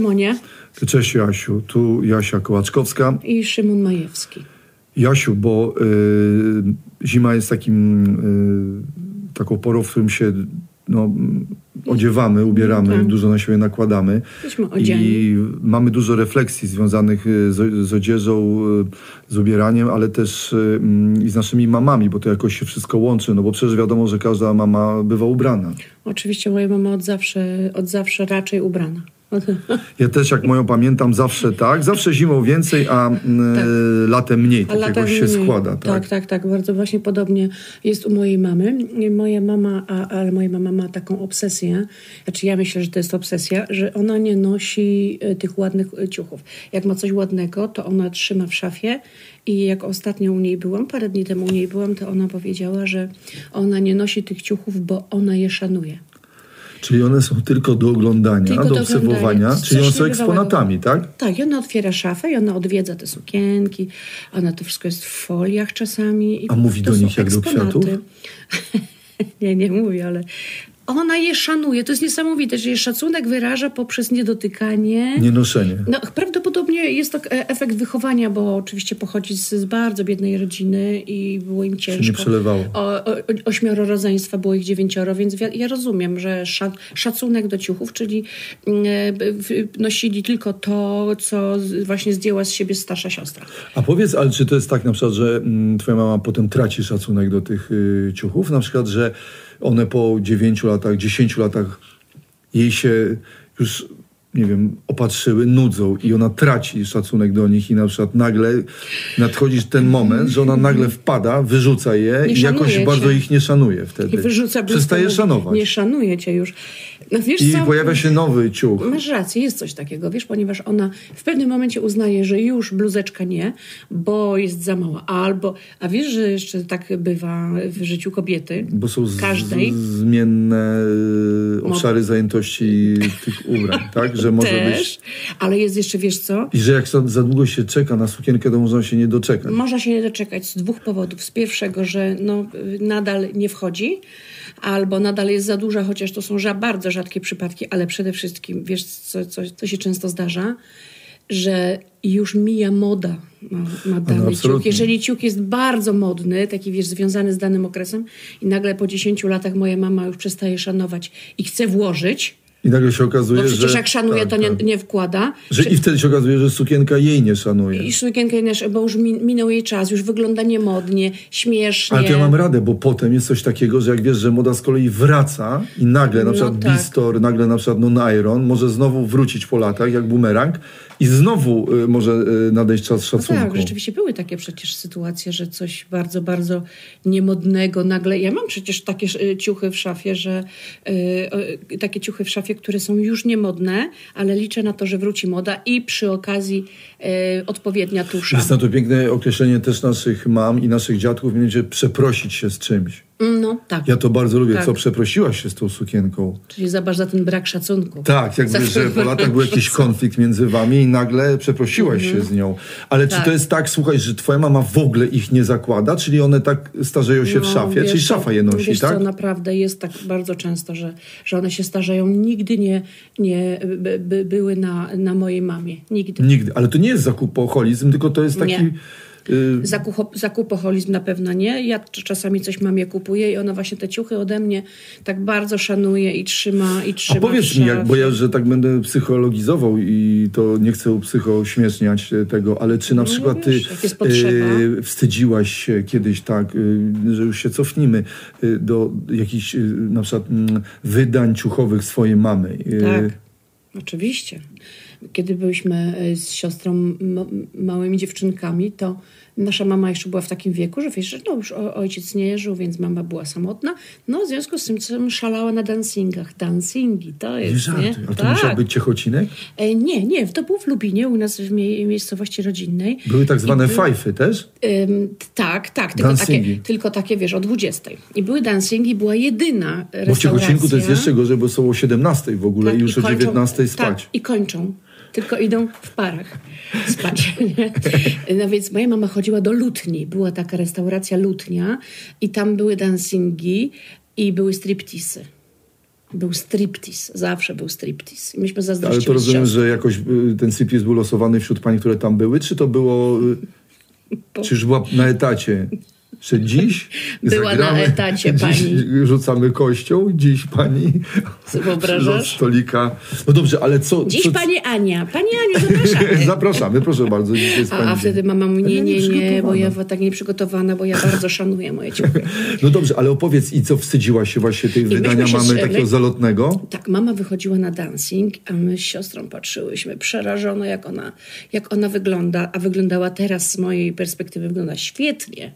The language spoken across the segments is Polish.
Szymonie. Cześć Jasiu, tu Jasia Kołaczkowska. I Szymon Majewski. Jasiu, bo y, zima jest takim y, taką porą, w którym się no, odziewamy, ubieramy, tak. dużo na siebie nakładamy. Jesteśmy odziani. I mamy dużo refleksji związanych y, z, z odzieżą, y, z ubieraniem, ale też y, i z naszymi mamami, bo to jakoś się wszystko łączy, no bo przecież wiadomo, że każda mama bywa ubrana. Oczywiście moja mama od zawsze, od zawsze raczej ubrana. Ja też jak moją pamiętam zawsze tak, zawsze zimą więcej, a mm, Tak. latem mniej, A tak jakoś się mniej. składa. Tak? tak, tak, tak. Bardzo właśnie podobnie jest u mojej mamy. Moja mama, a, ale moja mama ma taką obsesję, znaczy ja myślę, że to jest obsesja, że ona nie nosi e, tych ładnych e, ciuchów. Jak ma coś ładnego, to ona trzyma w szafie i jak ostatnio u niej byłam, parę dni temu u niej byłam, to ona powiedziała, że ona nie nosi tych ciuchów, bo ona je szanuje. Czyli one są tylko do oglądania, Tylko do do obserwowania, oglądania. czyli one są eksponatami, tak? Tak, i ona otwiera szafę i ona odwiedza te sukienki, ona to wszystko jest w foliach czasami. I A mówi do nich jak do eksponaty. kwiatów? nie, nie mówi, ale ona je szanuje. To jest niesamowite, że jej szacunek wyraża poprzez niedotykanie. Nienoszenie. No, prawdopodobnie jest to e, efekt wychowania, bo oczywiście pochodzi z, z bardzo biednej rodziny i było im ciężko. nie przelewało. O, o, ośmioro rodzeństwa, było ich dziewięcioro, więc ja, ja rozumiem, że sza, szacunek do ciuchów, czyli mm, e, nosili tylko to, co właśnie zdjęła z siebie starsza siostra. A powiedz, ale czy to jest tak na przykład, że mm, twoja mama potem traci szacunek do tych y, ciuchów? Na przykład, że one po 9 latach, 10 latach jej się już, nie wiem, opatrzyły, nudzą i ona traci szacunek do nich i na przykład nagle nadchodzi ten moment, że ona nagle wpada, wyrzuca je Nie i jakoś szanuje bardzo cię. ich nie szanuje wtedy. I wyrzuca Przestaje szanować. Nie szanuje cię już. No wiesz I co? pojawia się nowy ciuch. Masz rację, jest coś takiego, wiesz, ponieważ ona w pewnym momencie uznaje, że już bluzeczka nie, bo jest za mała. Albo, a wiesz, że jeszcze tak bywa w życiu kobiety, Bo są z, każdej. zmienne y, obszary zajętości tych ubrań, tak? Że może też, być. ale jest jeszcze, wiesz co, I że jak za, za długo się czeka na sukienkę, to można się nie doczekać. Można się nie doczekać z dwóch powodów. Z pierwszego, że no, y, nadal nie wchodzi, albo nadal jest za duża, chociaż to są bardzo rzadkie przypadki, ale przede wszystkim, wiesz, co, co, co się często zdarza, że już mija moda na, na dany ciuch. No, absolutnie. Jeżeli ciuch jest bardzo modny, taki wiesz, związany z danym okresem i nagle po 10 latach moja mama już przestaje szanować i chce włożyć, I nagle się okazuje, bo przecież że. jak szanuje, tak, to nie, tak. nie wkłada. Że i wtedy się okazuje, że sukienka jej nie szanuje. I sukienkę, nasz- bo już min- minął jej czas, już wygląda niemodnie, śmiesznie. Ale to ja mam radę, bo potem jest coś takiego, że jak wiesz, że moda z kolei wraca i nagle na No przykład tak. Bistor, nagle na przykład Non-Iron może znowu wrócić po latach jak bumerang i znowu y, może y, nadejść czas No szacunku. tak, rzeczywiście były takie przecież sytuacje, że coś bardzo, bardzo niemodnego nagle. Ja mam przecież takie y, ciuchy w szafie, że takie ciuchy w szafie, które są już niemodne, ale liczę na to, że wróci moda i przy okazji odpowiednia tusza. Jest na to piękne określenie też naszych mam i naszych dziadków, mianowicie przeprosić się z czymś. No tak. Ja to bardzo lubię. Tak. Co, przeprosiłaś się z tą sukienką? Czyli zobacz za ten brak szacunku. Tak, jakby, Za że po latach był jakiś konflikt między wami i nagle przeprosiłaś się z nią. Ale czy Tak. to jest tak, słuchaj, że twoja mama w ogóle ich nie zakłada, czyli one tak starzeją się w No, szafie, wiesz czyli szafa je nosi, wiesz tak? co, naprawdę jest tak bardzo często, że, że one się starzeją. Nigdy nie, nie by, by były na, na mojej mamie. Nigdy. Nigdy. Ale to nie jest zakupoholizm, tylko to jest taki... Nie. Y, Zakucho, zakupoholizm na pewno nie. Ja czasami coś mamie kupuję i ona właśnie te ciuchy ode mnie tak bardzo szanuje i trzyma i A trzyma powiedz w mi, jak, bo ja, że tak będę psychologizował i to nie chcę psychośmieszniać e, tego, ale czy na przykład ty No wiesz, potrzeba. e, wstydziłaś się kiedyś tak, e, że już się cofnijmy e, do jakichś na przykład mm, wydań ciuchowych swojej mamy. Tak, oczywiście. Kiedy byliśmy e, z siostrą małymi dziewczynkami, to nasza mama jeszcze była w takim wieku, że wiesz, że no już o- ojciec nie żył, więc mama była samotna. No w związku z tym co szalała na dancingach. Dancingi, to jest, Nie ale to tak. musiał być Ciechocinek? E, Nie, nie, to było w Lubinie, u nas w mie- miejscowości rodzinnej. Były tak zwane I fajfy też? Ym, tak, tak, tylko Dancingi. takie, tylko takie, wiesz, o 20. I były dancingi, była jedyna restauracja. Bo w Ciechocinku to jest jeszcze gorzej, bo są o 17 w ogóle Tak, i już i o kończą- 19 spać. Tak, i kończą. Tylko idą w parach spać. Nie? No więc moja mama chodziła do Lutni. Była taka restauracja Lutnia i tam były dancingi i były striptisy. był striptease, zawsze był striptease. I myśmy Ale zazdrościły to rozumiem, że jakoś y, ten striptease był losowany wśród pań, które tam były, czy to było... y, Czy już była na etacie? Że dziś Była na zagramy, etacie dziś pani. rzucamy kością, dziś pani do stolika. No dobrze, ale co... Dziś co, pani Ania. Pani Aniu, zapraszamy. Zapraszamy, proszę bardzo. Dziś jest A, pani a wtedy mama mówi, nie, nie, nie, bo ja była tak nieprzygotowana, bo ja bardzo szanuję moje ciuchy. No dobrze, ale opowiedz i co wstydziłaś się właśnie tej wydania mamy z- takiego my- zalotnego? Tak, mama wychodziła na dancing, a my z siostrą patrzyłyśmy przerażone, jak ona, jak ona wygląda, a wyglądała teraz z mojej perspektywy, wygląda świetnie.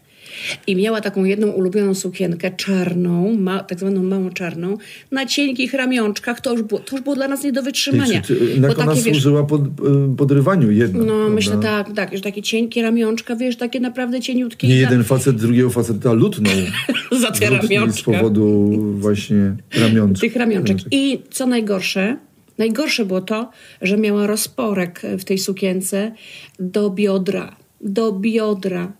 I miała taką jedną ulubioną sukienkę czarną, ma, tak zwaną małą czarną, na cienkich ramionczkach. To już było, to już było dla nas nie do wytrzymania. Czy, czy, Bo ona takie, wiesz, służyła pod, y, podrywaniu jednak, no prawda? myślę tak, tak, że takie cienkie ramionczka, wiesz, takie naprawdę cieniutkie. Nie jeden facet drugiego faceta lutnął. za te Lutnij z ramionczka. powodu właśnie ramionczek. tych ramionczek. I co najgorsze, najgorsze było to, że miała rozporek w tej sukience do biodra. Do biodra.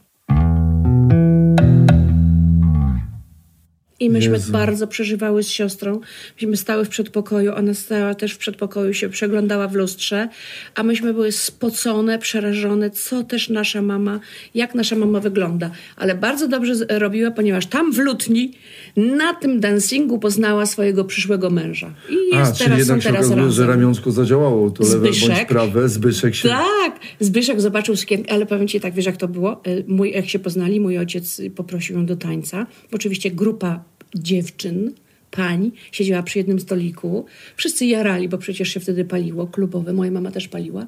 I myśmy Jezu. bardzo przeżywały z siostrą. Myśmy stały w przedpokoju, ona stała też w przedpokoju, się przeglądała w lustrze, a myśmy były spocone, przerażone, co też nasza mama, jak nasza mama wygląda. Ale bardzo dobrze robiła, ponieważ tam w Lutni, na tym dancingu poznała swojego przyszłego męża. I A, jest czyli teraz, są jednak się teraz okazuje, że razem. ramionczko zadziałało, to lewe bądź Zbyszek. prawe, Zbyszek się... Tak, Zbyszek zobaczył sukienkę, ale powiem ci tak, wiesz jak to było? Y, Mój, jak się poznali, mój ojciec y, poprosił ją do tańca. Oczywiście grupa dziewczyn, pań siedziała przy jednym stoliku. Wszyscy jarali, bo przecież się wtedy paliło, klubowe. Moja mama też paliła,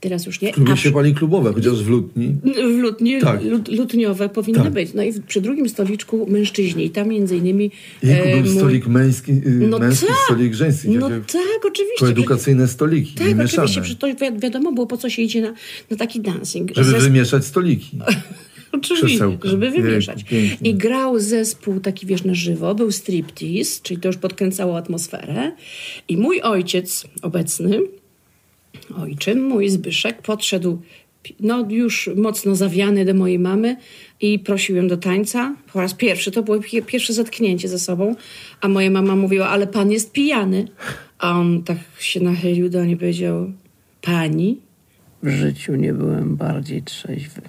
teraz już nie. Lubię A się pali klubowe, chociaż w Lutni. w lutnie, Tak. lut, lutniowe powinny Tak. być. No i przy drugim stoliczku mężczyźni. I tam między innymi... Jejku, e, był stolik męski, y, No męski, tak. stolik żeński. No tak, oczywiście. Koedukacyjne stoliki, Tak, oczywiście, przecież to wi- wiadomo było, po co się idzie na, na taki dancing. Żeby Zes- wymieszać stoliki. Oczywiście, żeby wymieszać. I grał zespół taki, wiesz, na żywo, był striptease, czyli to już podkręcało atmosferę. I mój ojciec obecny, ojczym, mój Zbyszek, podszedł no już mocno zawiany do mojej mamy i prosił ją do tańca. Po raz pierwszy, to było pie- pierwsze zetknięcie ze sobą, a moja mama mówiła, ale pan jest pijany. A on tak się nachylił do niej i powiedział, pani? W życiu nie byłem bardziej trzeźwy.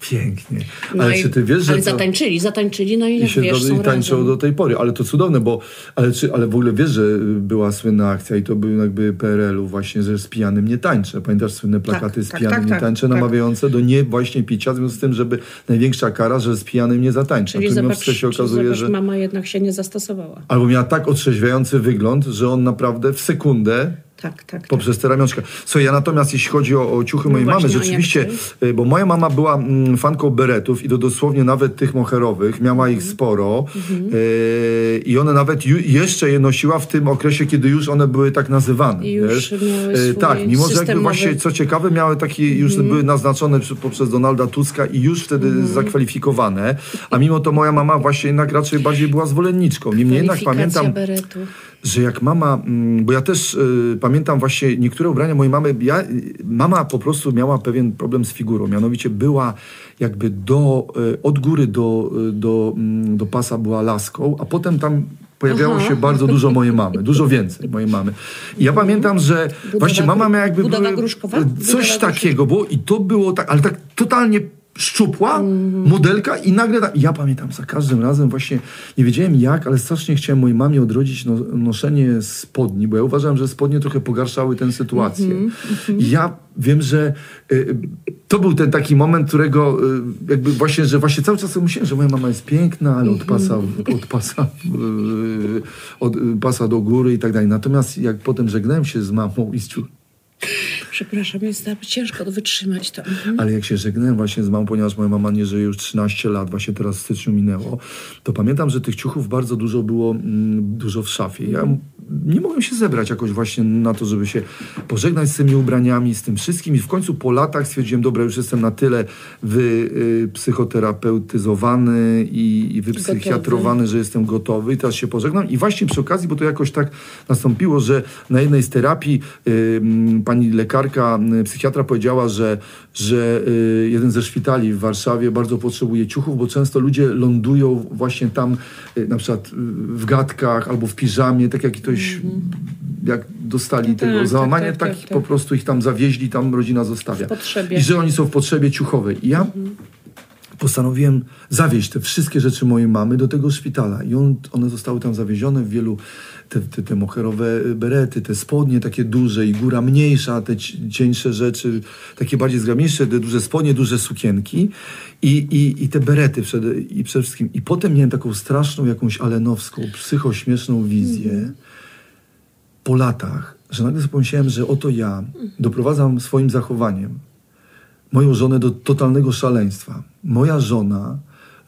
Pięknie. No ale i- czy ty wiesz, że ale to... zatańczyli, zatańczyli, no i I się wiesz, do, i tańczą razem. do tej pory, ale to cudowne, bo ale, czy, ale w ogóle wiesz, że była słynna akcja i to był jakby PRL-u właśnie, że z pijanym nie tańczę. Pamiętasz słynne plakaty z tak, pijanym tak, nie tak, tańczę, tak. namawiające do nie właśnie picia, w związku z tym, żeby największa kara, że z pijanym nie zatańczę. Czyli zobacz, się okazuje, zobacz że... mama jednak się nie zastosowała. Albo miała tak otrzeźwiający wygląd, że on naprawdę w sekundę Tak, tak, tak. poprzez te ramionczka. Co ja natomiast, jeśli chodzi o, o ciuchy No mojej właśnie, mamy, rzeczywiście, y, bo moja mama była mm, fanką beretów i to dosłownie nawet tych moherowych, miała ich Mhm. sporo y, i one nawet ju, jeszcze je nosiła w tym okresie, kiedy już one były tak nazywane. I już Y, swój Tak, mimo że jakby właśnie, co ciekawe, miały takie, już Mhm. były naznaczone poprzez Donalda Tuska i już wtedy zakwalifikowane, a mimo to moja mama właśnie jednak raczej bardziej była zwolenniczką. Niemniej jednak pamiętam, beretu. Że jak mama, mm, bo ja też y, pamiętam właśnie niektóre ubrania mojej mamy, ja, y, mama po prostu miała pewien problem z figurą, mianowicie była jakby do, y, od góry do, y, do, mm, do pasa była laską, a potem tam pojawiało Aha. się bardzo dużo mojej mamy, dużo więcej mojej mamy. I ja pamiętam, że właśnie mama miała jakby budowa gruszkowa? Budowa coś gruszkowa? takiego było i to było tak, ale tak totalnie szczupła modelka i nagle ta, ja pamiętam za każdym razem właśnie nie wiedziałem jak, ale strasznie chciałem mojej mamie odrodzić no, noszenie spodni, bo ja uważam, że spodnie trochę pogarszały tę sytuację. I ja wiem, że y, to był ten taki moment, którego y, jakby właśnie, że właśnie cały czas myślałem, że moja mama jest piękna, ale od pasa, od pasa, y, od y, pasa do góry i tak dalej. Natomiast jak potem żegnałem się z mamą i z ciu- Przepraszam, jest tak ciężko to wytrzymać to. Mhm. Ale jak się żegnałem właśnie z mamą, ponieważ moja mama nie żyje już 13 lat, właśnie teraz w styczniu minęło, to pamiętam, że tych ciuchów bardzo dużo było, mm, dużo w szafie. Ja m- nie mogłem się zebrać jakoś właśnie na to, żeby się pożegnać z tymi ubraniami, z tym wszystkim i w końcu po latach stwierdziłem, dobra, już jestem na tyle wypsychoterapeutyzowany i, i wypsychiatrowany, że jestem gotowy i teraz się pożegnam. I właśnie przy okazji, bo to jakoś tak nastąpiło, że na jednej z terapii y, mm, pani lekarka, y, psychiatra powiedziała, że, że y, jeden ze szpitali w Warszawie bardzo potrzebuje ciuchów, bo często ludzie lądują właśnie tam, y, na przykład w gadkach albo w piżamie, tak jak ktoś, jak dostali tego tak, załamanie, tak, tak, tak, tak, po tak. prostu ich tam zawieźli, tam rodzina zostawia. I że oni są w potrzebie ciuchowej. I ja postanowiłem zawieźć te wszystkie rzeczy mojej mamy do tego szpitala. I on, one zostały tam zawiezione w wielu, te, te, te moherowe berety, te spodnie takie duże i góra mniejsza, te ci- cieńsze rzeczy, takie bardziej zgrabniejsze, te duże spodnie, duże sukienki i, i, i te berety przede, i przede wszystkim. I potem miałem taką straszną jakąś alenowską, psychośmieszną wizję po latach, że nagle sobie pomyślałem, że oto ja doprowadzam swoim zachowaniem moją żonę do totalnego szaleństwa. Moja żona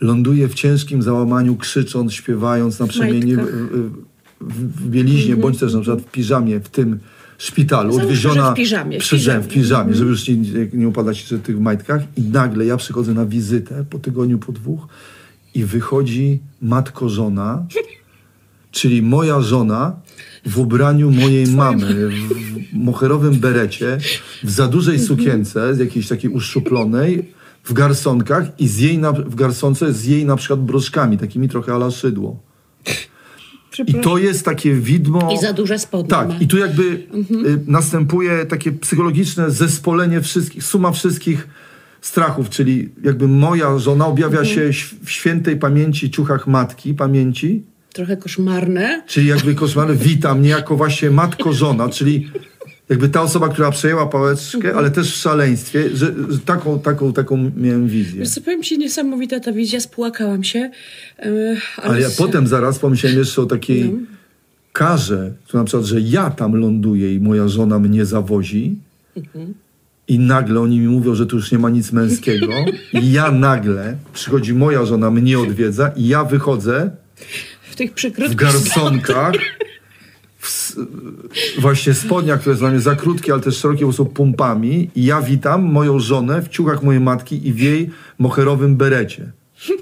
ląduje w ciężkim załamaniu, krzycząc, śpiewając na przemienie w, w, w bieliźnie, bądź też na przykład w piżamie w tym szpitalu. Załóżmy, odwieziona w piżamie, w przy- piżamie. w piżamie żeby już nie, nie upadać w tych majtkach. I nagle ja przychodzę na wizytę po tygodniu, po dwóch i wychodzi matko-żona, czyli moja żona w ubraniu mojej mamy, w moherowym berecie, w za dużej sukience, z jakiejś takiej uszczuplonej, w garsonkach i z jej na, w garsonce z jej na przykład broszkami, takimi trochę ala szydło. I to jest takie widmo... I za duże spodnie Tak, ma. i tu jakby y, następuje takie psychologiczne zespolenie wszystkich, suma wszystkich strachów, czyli jakby moja żona objawia się ś- w świętej pamięci ciuchach matki, pamięci, Trochę koszmarne. czyli jakby koszmar wita mnie jako właśnie matko-żona, czyli jakby ta osoba, która przejęła pałeczkę, ale też w szaleństwie, że, że taką, taką, taką miałem wizję. Wiesz co, powiem ci, niesamowita ta wizja, spłakałam się. yy, Ale, Ale ja potem zaraz pomyślałem jeszcze o takiej No. karze, to na przykład, że ja tam ląduję i moja żona mnie zawozi i nagle oni mi mówią, że tu już nie ma nic męskiego i ja nagle, przychodzi moja żona, mnie odwiedza i ja wychodzę W tych w garsonkach, w, s- właśnie spodniach, które są dla mnie za krótkie, ale też szerokie, bo są pumpami i ja witam moją żonę w ciuchach mojej matki i w jej moherowym berecie.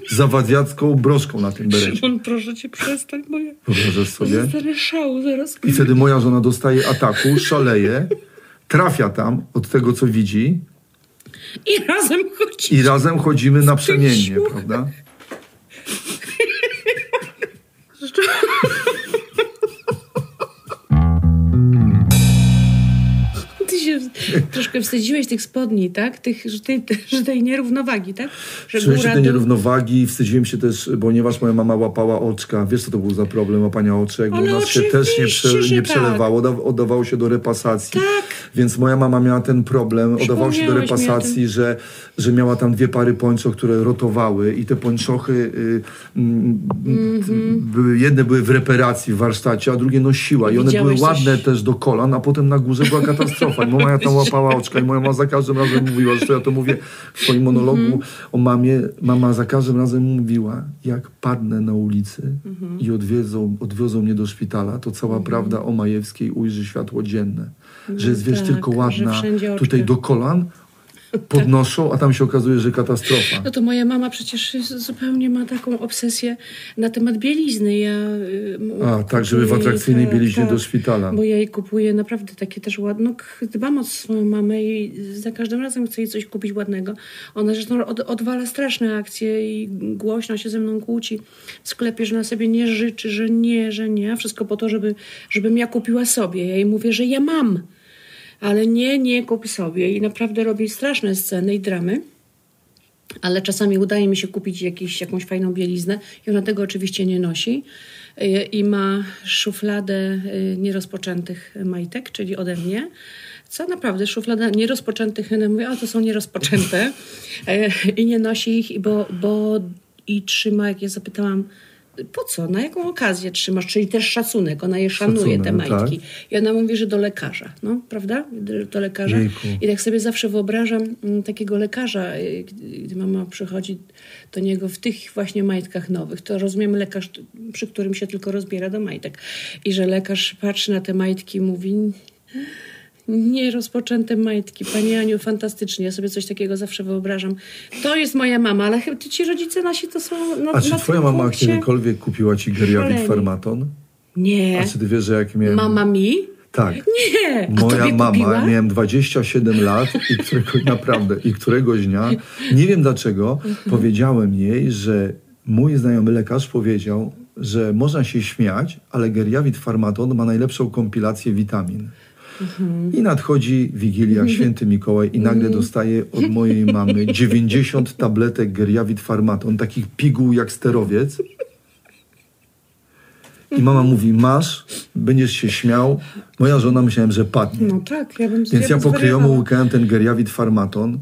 Zawadiacką broszką na tym berecie. Szymon, proszę cię, przestań, bo ja Wyobrażasz sobie? szału zaraz. I wtedy moja żona dostaje ataku, szaleje, trafia tam od tego, co widzi I razem chodzi. i razem chodzimy na przemiennie, prawda? troszkę wstydziłeś tych spodni, tak? Tych, że, tej, tej nierównowagi, tak? Że Czułem się tej nierównowagi, wstydziłem się też, ponieważ moja mama łapała oczka. Wiesz, co to był za problem łapania oczek? Bo u nas się też nie, prze, nie tak. przelewało, da- oddawało się do repasacji. Tak. Więc moja mama miała ten problem, oddawało się do repasacji, że, że miała tam dwie pary pończoch, które rotowały i te pończochy y, mm, Mhm. były, jedne były w reparacji w warsztacie, a drugie nosiła i one były Widziałeś coś- ładne też do kolan, a potem na górze była katastrofa. I moja tam łapała oczka i moja mama za każdym razem mówiła, że ja to mówię w swoim monologu Mhm. o mamie. Mama za każdym razem mówiła, jak padnę na ulicy Mhm. i odwiedzą, odwiozą mnie do szpitala, to cała prawda o Majewskiej ujrzy światło dzienne. Że jest, wiesz, tak, tylko ładna tutaj do kolan, podnoszą, a tam się okazuje, że katastrofa. No to moja mama przecież zupełnie ma taką obsesję na temat bielizny. Ja, y, A, tak, żeby w atrakcyjnej tak, bieliźnie tak. do szpitala. Bo ja jej kupuję naprawdę takie też ładne. No, dbam o swoją mamę i za każdym razem chcę jej coś kupić ładnego. Ona zresztą od, odwala straszne akcje i głośno się ze mną kłóci w sklepie, że ona sobie nie życzy, że nie, że nie. Wszystko po to, żeby, żebym ja kupiła sobie. Ja jej mówię, że ja mam. Ale nie, nie kup sobie. I naprawdę robi straszne sceny i dramy. Ale czasami udaje mi się kupić jakiś, jakąś fajną bieliznę i ona tego oczywiście nie nosi. Y, I ma szufladę y, nierozpoczętych majtek, czyli ode mnie. Co naprawdę, szuflada nierozpoczętych, ja mówię, a to są nierozpoczęte. Y, I nie nosi ich, bo, bo i trzyma, jak ja zapytałam, po co, na jaką okazję trzymasz, czyli też szacunek, ona je szanuje, Szacunek, te majtki. tak. I ona mówi, że do lekarza, no, prawda? Do- Do lekarza. Jejku. I tak sobie zawsze wyobrażam mm, takiego lekarza, y, gdy mama przychodzi do niego w tych właśnie majtkach nowych. To rozumiem lekarz, przy którym się tylko rozbiera do majtek. I że lekarz patrzy na te majtki i mówi... Nierozpoczęte majtki. Pani Aniu, fantastycznie. Ja sobie coś takiego zawsze wyobrażam. To jest moja mama, ale chyba ci rodzice nasi to są na, A czy na twoja mama kiedykolwiek kupiła ci Szaleni. Farmaton? Nie. A czy ty wiesz, że jak miałem... Mama mi? Tak. Nie! Moja mama, kupiła? miałem 27 lat i którego, naprawdę, i któregoś dnia, nie wiem dlaczego, powiedziałem jej, że mój znajomy lekarz powiedział, że można się śmiać, ale geriawit farmaton ma najlepszą kompilację witamin. Mhm. I nadchodzi Wigilia, Święty Mikołaj i nagle dostaję od mojej mamy 90 tabletek geriawit farmaton, takich piguł jak sterowiec. I mama mówi, masz, będziesz się śmiał. Moja żona myślałem, że padnie. No tak, ja bym Więc ja bym po kryjomu zwariowała. łykałem ten geriawit farmaton,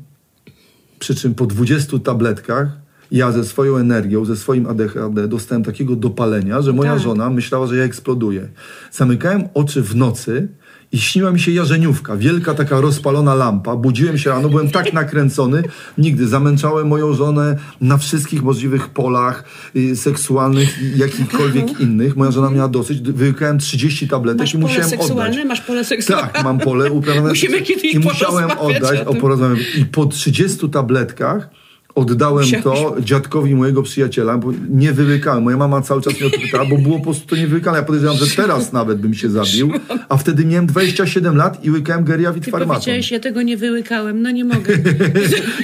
przy czym po 20 tabletkach ja ze swoją energią, ze swoim ADHD dostałem takiego dopalenia, że moja Tak. żona myślała, że ja eksploduję. Zamykałem oczy w nocy i śniła mi się jarzeniówka, wielka taka rozpalona lampa. Budziłem się rano, byłem tak nakręcony, nigdy. Zamęczałem moją żonę na wszystkich możliwych polach y, seksualnych i jakichkolwiek innych. Moja żona miała dosyć. Wyłykałem 30 tabletek Masz i pole musiałem seksualne? oddać. Masz pole seksualne? Tak, mam pole uprawione. Musimy kiedyś I musiałem oddać, o o. I po 30 tabletkach oddałem Musiałeś- to dziadkowi mojego przyjaciela, bo nie wyłykałem. Moja mama cały czas mnie pytała, bo było po prostu to nie wyłykane. Ja podejrzewam, że teraz nawet bym się zabił. A wtedy miałem 27 lat i łykałem geriawit Ty farmaton. powiedziałeś, ja tego nie wyłykałem. No nie mogę.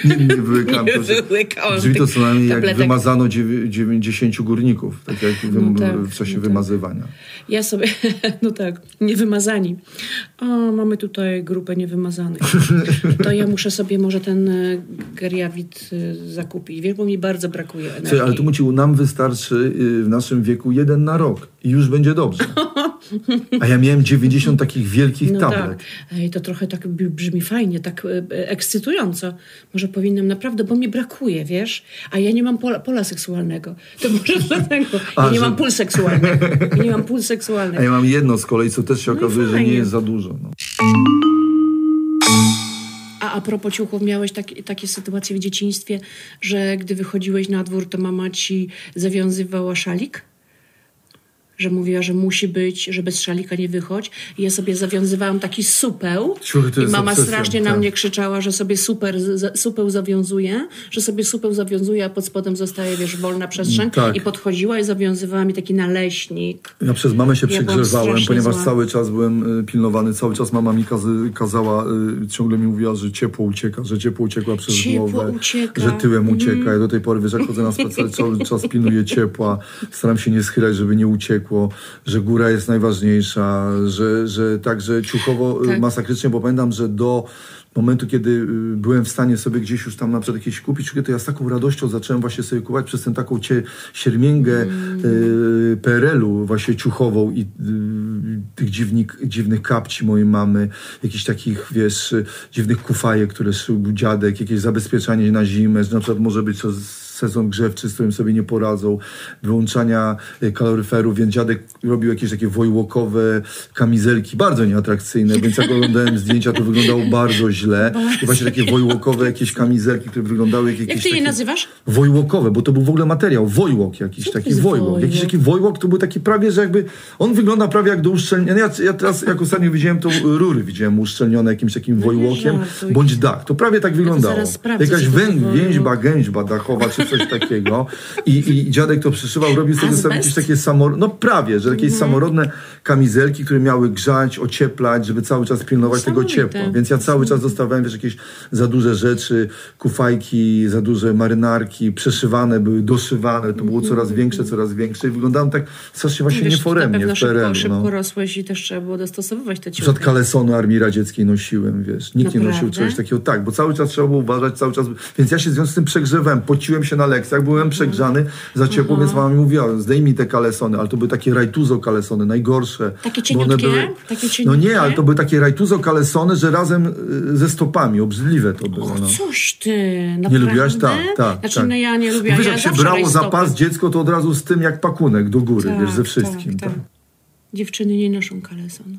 Nie, nie wyłykałem. Nie to, wyłykałem Brzmi to co najmniej jak tabletek. wymazano dziewię- 90 górników, tak jak w, No tak, w czasie no tak. wymazywania. Ja sobie, no tak, niewymazani. O, mamy tutaj grupę niewymazanych. To ja muszę sobie może ten e, geriawit e, zakupić. Wiesz, bo mi bardzo brakuje energii. Słuchaj, ale tu mówił, nam wystarczy y, w naszym wieku jeden na rok i już będzie dobrze. A ja miałem 90 takich wielkich No tablet. tak. Ej, to trochę tak brzmi fajnie, tak e, e, ekscytująco. Może powinnam naprawdę, bo mi brakuje, wiesz? A ja nie mam pola, pola seksualnego. To może dlatego. A, Ja nie że- mam pól seksualnego. Ja nie mam pól A seksualnego. ja mam jedno z kolei, co też się No okazuje, że nie jest za dużo. No. A propos ciuchów, miałeś takie, takie sytuacje w dzieciństwie, że gdy wychodziłeś na dwór, to mama ci zawiązywała szalik? Że mówiła, że musi być, że bez szalika nie wychodź. I ja sobie zawiązywałam taki supeł. Ciuchy to I mama obsesja, strasznie na tak. mnie krzyczała, że sobie super, z- supeł zawiązuje, że sobie supeł zawiązuje, a pod spodem zostaje, wiesz, wolna przestrzeń. Tak. I podchodziła i zawiązywała mi taki naleśnik. Ja przez mamę się Ja przegrzewałem, ponieważ zła. cały czas byłem y, pilnowany, cały czas mama mi kazy, kazała, y, ciągle mi mówiła, że ciepło ucieka, że ciepło uciekła przez Ciepło głowę, ucieka. że tyłem ucieka. Ja do tej pory, wiesz, jak chodzę na spacer, cały czas pilnuję ciepła, staram się nie schylać, żeby nie że góra jest najważniejsza, że, że także ciuchowo y, Tak. masakrycznie, bo pamiętam, że do momentu, kiedy y, byłem w stanie sobie gdzieś już tam na przykład jakieś kupić, to ja z taką radością zacząłem właśnie sobie kupować przez tę taką cie, siermięgę y, PRL-u właśnie ciuchową i y, tych dziwnik, dziwnych kapci mojej mamy, jakichś takich, wiesz, dziwnych kufajek, które szył dziadek, jakieś zabezpieczanie na zimę, że na przykład może być z- sezon grzewczy, z którym sobie nie poradzą, wyłączania y, kaloryferów, więc dziadek robił jakieś takie wojłokowe kamizelki, bardzo nieatrakcyjne, więc jak oglądałem zdjęcia, to wyglądało bardzo źle. I właśnie takie wojłokowe jakieś kamizelki, które wyglądały jak jakieś Jak ty je takie... nazywasz? Wojłokowe, bo to był w ogóle materiał, wojłok jakiś, taki wojłok. wojłok? Jakiś taki wojłok to był taki prawie, że jakby, on wygląda prawie jak do uszczelnienia. Ja, ja teraz, jak ostatnio widziałem, to rury widziałem uszczelnione jakimś takim wojłokiem, żartuj. bądź dach. To prawie tak wyglądało. Jakaś co to za wę- wojłok. więźba, gęźba dachowa, czy coś takiego. I, I dziadek to przyszywał, robił sobie, sobie jakieś takie samor... no prawie, że Mhm. jakieś samorodne kamizelki, które miały grzać, ocieplać, żeby cały czas pilnować tego ciepła. Więc ja cały czas dostawałem, wiesz, jakieś za duże rzeczy, kufajki, za duże marynarki, przeszywane były, doszywane, to było coraz większe, coraz większe i wyglądałem tak strasznie właśnie Mhm. Wiesz, nieforemnie na pewno w szybko, PRL-u. szybko No. rosłeś i też trzeba było dostosowywać te ciuchy. przykład kalesony Armii Radzieckiej nosiłem, wiesz. Nikt nie nosił Naprawdę? czegoś takiego. Tak, bo cały czas trzeba było uważać, cały czas... Więc ja się w związku z tym przegrzewałem, pociłem się na lekcjach, byłem przegrzany za ciepło, więc mama mi mówiła, zdejmij te kalesony, ale to były takie rajtuzo kalesony, najgorsze. Takie cieniutkie? Takie No cieniutkie? nie, ale to były takie rajtuzo kalesony, że razem y, ze stopami, obrzydliwe to było. O, No. coś ty, Nie naprawdę? lubiłaś? Tak, tak. Znaczy, tak. no ja nie lubiłam, Wiesz, ja jak się brało za pas dziecko, to od razu z tym jak pakunek do góry, Tak, wiesz, ze wszystkim. Tak, Tak, tak. Dziewczyny nie noszą kaleson.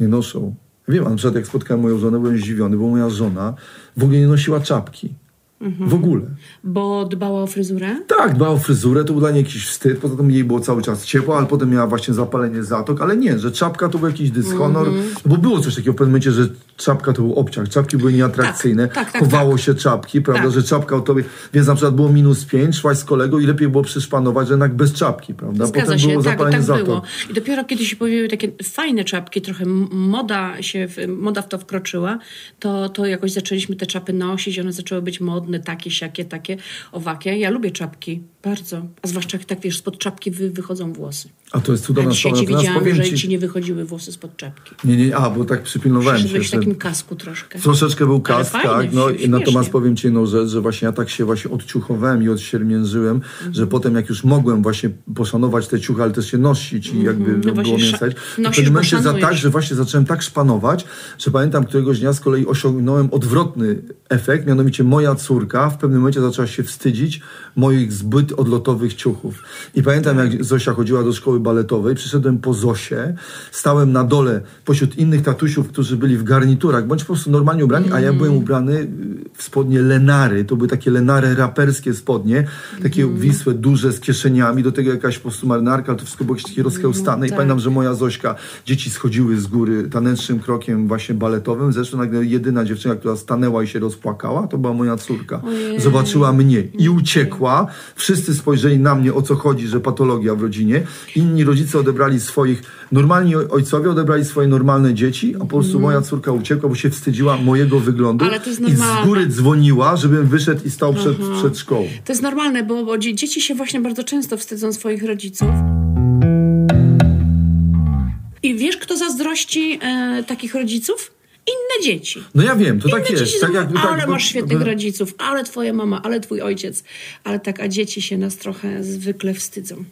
Nie noszą. Wiem, a na przykład jak spotkałem moją żonę, byłem zdziwiony, bo moja żona w ogóle nie nosiła czapki. Mhm. W ogóle. Bo dbała o fryzurę? Tak, dbała o fryzurę, to był dla niej jakiś wstyd, poza tym jej było cały czas ciepło, ale potem miała właśnie zapalenie zatok, ale nie, że czapka to był jakiś dyshonor, Mhm. bo było coś takiego w pewnym momencie, że czapka to był obciach. Czapki były nieatrakcyjne. Tak, tak, tak, Chowało tak. się czapki, prawda, Tak. że czapka o tobie... Więc na przykład było minus pięć, szłaś z kolegą i lepiej było przyszpanować, że jednak bez czapki, prawda? Zgadza Potem się, było tak, zapalenie tak za było. I dopiero kiedy się pojawiły takie fajne czapki, trochę moda się, w- moda w to wkroczyła, to, to jakoś zaczęliśmy te czapy nosić, one zaczęły być modne, takie, siakie, takie, owakie. Ja lubię czapki, bardzo. A zwłaszcza jak tak, wiesz, spod czapki wy, wychodzą włosy. A to jest cudowna sprawa. ci Natomiast widziałam, że ci... ci nie wychodziły włosy spod czapki. Nie, nie, a, bo tak przypilnowałem się. Że- takim kasku troszkę. Troszeczkę był kask, fajnie, tak. No, śmiesznie. i natomiast powiem ci jedną rzecz, że właśnie ja tak się właśnie odciuchowałem i odsiermiężyłem, że Mhm. potem jak już mogłem właśnie poszanować te ciuchy, ale też się nosić i jakby No było właśnie, mięsać, sza- to w pewnym momencie za tak, że właśnie zacząłem tak szpanować, że pamiętam któregoś dnia z kolei osiągnąłem odwrotny efekt, mianowicie moja córka w pewnym momencie zaczęła się wstydzić moich zbyt odlotowych ciuchów. I pamiętam jak Zosia chodziła do szkoły baletowej, przyszedłem po Zosię, stałem na dole pośród innych tatusiów, którzy byli w garniturach, bądź po prostu normalnie ubrani, a ja byłem ubrany y, w spodnie Lenary. To były takie Lenary raperskie spodnie, takie wisłe, duże, z kieszeniami, do tego jakaś po prostu marynarka, ale to wszystko było jakieś takie rozchełstane. I tak. pamiętam, że moja Zośka, dzieci schodziły z góry tanecznym krokiem właśnie baletowym. Zresztą nagle jedyna dziewczyna, która stanęła i się rozpłakała, to była moja córka. Ojej. Zobaczyła mnie i uciekła. Wszyscy spojrzeli na mnie, o co chodzi, że patologia w rodzinie. Inni rodzice odebrali swoich, normalni oj- ojcowie odebrali swoje normalne dzieci, a po prostu moja córka uciekła, bo się wstydziła mojego wyglądu Ale to jest i z góry dzwoniła, żebym wyszedł i stał przed, przed szkołą. To jest normalne, bo, bo dzie- dzieci się właśnie bardzo często wstydzą swoich rodziców. I wiesz, kto zazdrości e, takich rodziców? Inne dzieci. No ja wiem, to tak Inne jest. Tak mówią, jakby, tak, ale bo- masz świetnych bo- rodziców, ale twoja mama, ale twój ojciec. Ale tak, a dzieci się nas trochę zwykle wstydzą.